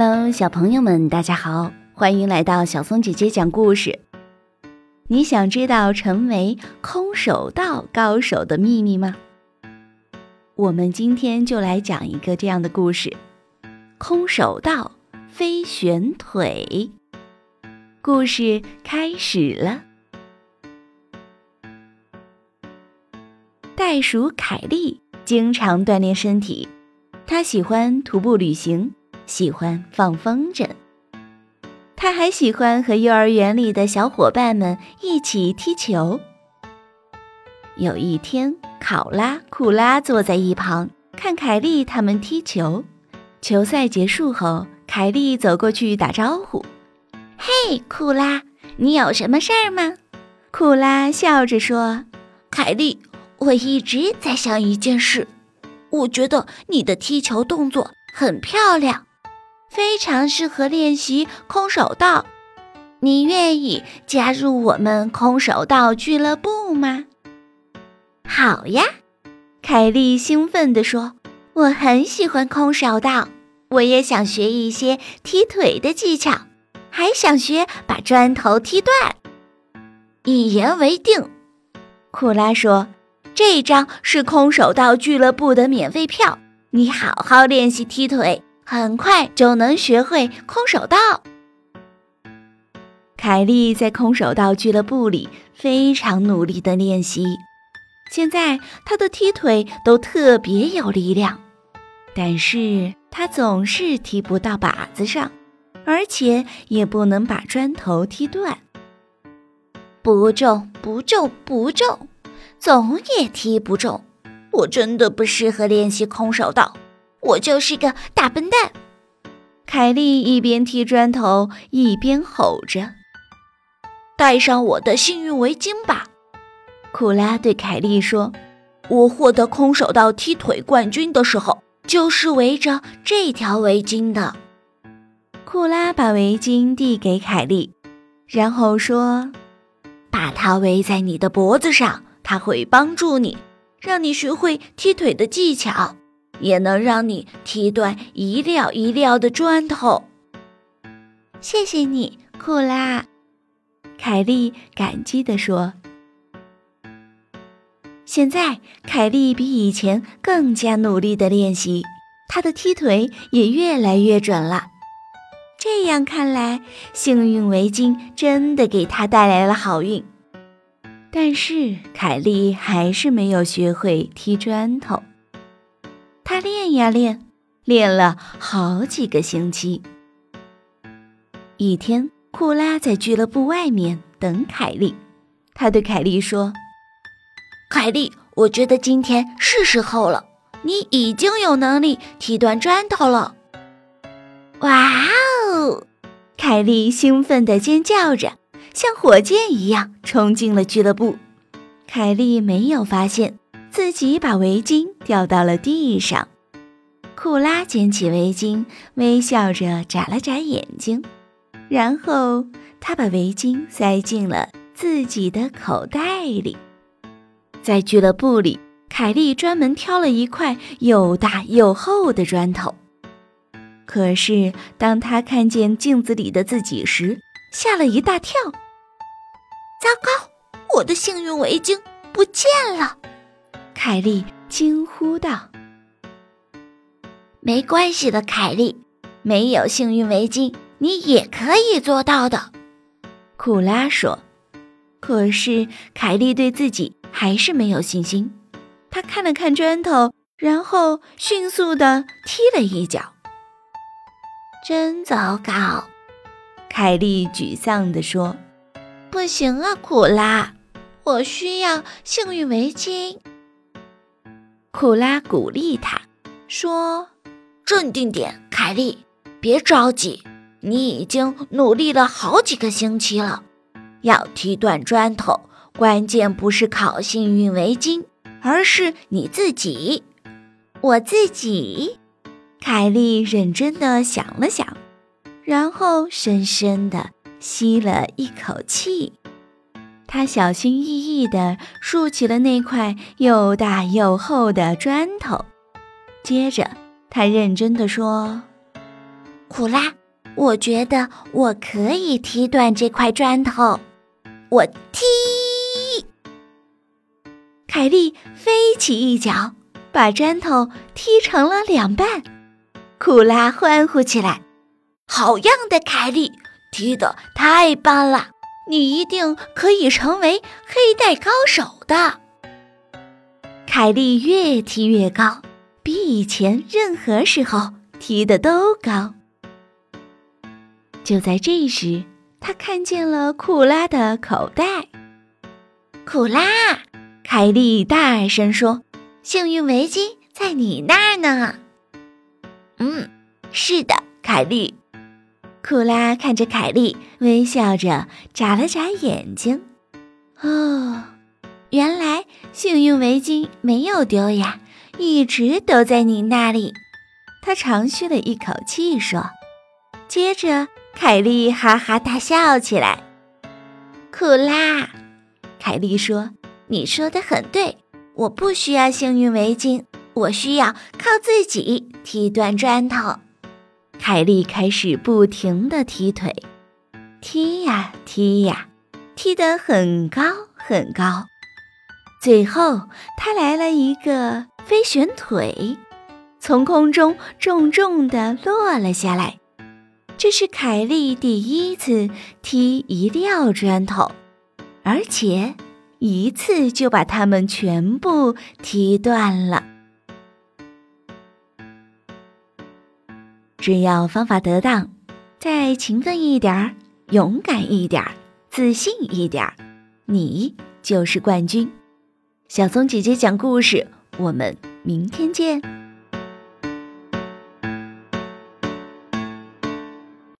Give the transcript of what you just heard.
Hello，小朋友们，大家好，欢迎来到小松姐姐讲故事。你想知道成为空手道高手的秘密吗？我们今天就来讲一个这样的故事：空手道飞旋腿。故事开始了。袋鼠凯莉经常锻炼身体，她喜欢徒步旅行。喜欢放风筝，他还喜欢和幼儿园里的小伙伴们一起踢球。有一天，考拉、库拉坐在一旁看凯莉他们踢球。球赛结束后，凯莉走过去打招呼：“嘿，库拉，你有什么事儿吗？”库拉笑着说：“凯莉，我一直在想一件事，我觉得你的踢球动作很漂亮。”非常适合练习空手道，你愿意加入我们空手道俱乐部吗？好呀，凯莉兴奋地说：“我很喜欢空手道，我也想学一些踢腿的技巧，还想学把砖头踢断。”一言为定，库拉说：“这张是空手道俱乐部的免费票，你好好练习踢腿。”很快就能学会空手道。凯莉在空手道俱乐部里非常努力的练习，现在她的踢腿都特别有力量，但是她总是踢不到靶子上，而且也不能把砖头踢断。不中，不中，不中，总也踢不中。我真的不适合练习空手道。我就是个大笨蛋，凯莉一边踢砖头一边吼着：“戴上我的幸运围巾吧！”库拉对凯莉说：“我获得空手道踢腿冠军的时候，就是围着这条围巾的。”库拉把围巾递给凯莉，然后说：“把它围在你的脖子上，它会帮助你，让你学会踢腿的技巧。”也能让你踢断一料一料的砖头。谢谢你，库拉。凯莉感激地说。现在，凯莉比以前更加努力地练习，她的踢腿也越来越准了。这样看来，幸运围巾真的给她带来了好运。但是，凯莉还是没有学会踢砖头。练呀练，练了好几个星期。一天，库拉在俱乐部外面等凯莉。他对凯莉说：“凯莉，我觉得今天是时候了。你已经有能力踢断砖头了。”哇哦！凯莉兴奋地尖叫着，像火箭一样冲进了俱乐部。凯莉没有发现。自己把围巾掉到了地上，库拉捡起围巾，微笑着眨了眨眼睛，然后他把围巾塞进了自己的口袋里。在俱乐部里，凯莉专门挑了一块又大又厚的砖头。可是，当他看见镜子里的自己时，吓了一大跳。糟糕，我的幸运围巾不见了！凯莉惊呼道：“没关系的，凯莉，没有幸运围巾，你也可以做到的。”库拉说。可是凯莉对自己还是没有信心。他看了看砖头，然后迅速地踢了一脚。真糟糕！凯莉沮丧地说：“不行啊，库拉，我需要幸运围巾。”库拉鼓励他说：“镇定点，凯莉，别着急。你已经努力了好几个星期了。要踢断砖头，关键不是靠幸运围巾，而是你自己。我自己。”凯莉认真的想了想，然后深深的吸了一口气。他小心翼翼地竖起了那块又大又厚的砖头，接着他认真地说：“库拉，我觉得我可以踢断这块砖头。我踢！凯莉飞起一脚，把砖头踢成了两半。库拉欢呼起来：“好样的，凯莉，踢得太棒了！你一定可以成为黑带高手的。”凯莉越踢越高，比以前任何时候踢的都高。就在这时，他看见了库拉的口袋。库拉，凯莉大声说：“幸运围巾在你那儿呢。”嗯，是的，凯莉。库拉看着凯莉，微笑着眨了眨眼睛。哦，原来幸运围巾没有丢呀，一直都在你那里。他长吁了一口气说。接着，凯莉哈哈大笑起来。库拉，凯莉说：“你说的很对，我不需要幸运围巾。”我需要靠自己踢断砖头。凯莉开始不停地踢腿，踢呀踢呀，踢得很高很高。最后，她来了一个飞旋腿，从空中重重地落了下来。这是凯莉第一次踢一撂砖头，而且一次就把它们全部踢断了。只要方法得当，再勤奋一点儿，勇敢一点儿，自信一点儿，你就是冠军。小松姐姐讲故事，我们明天见。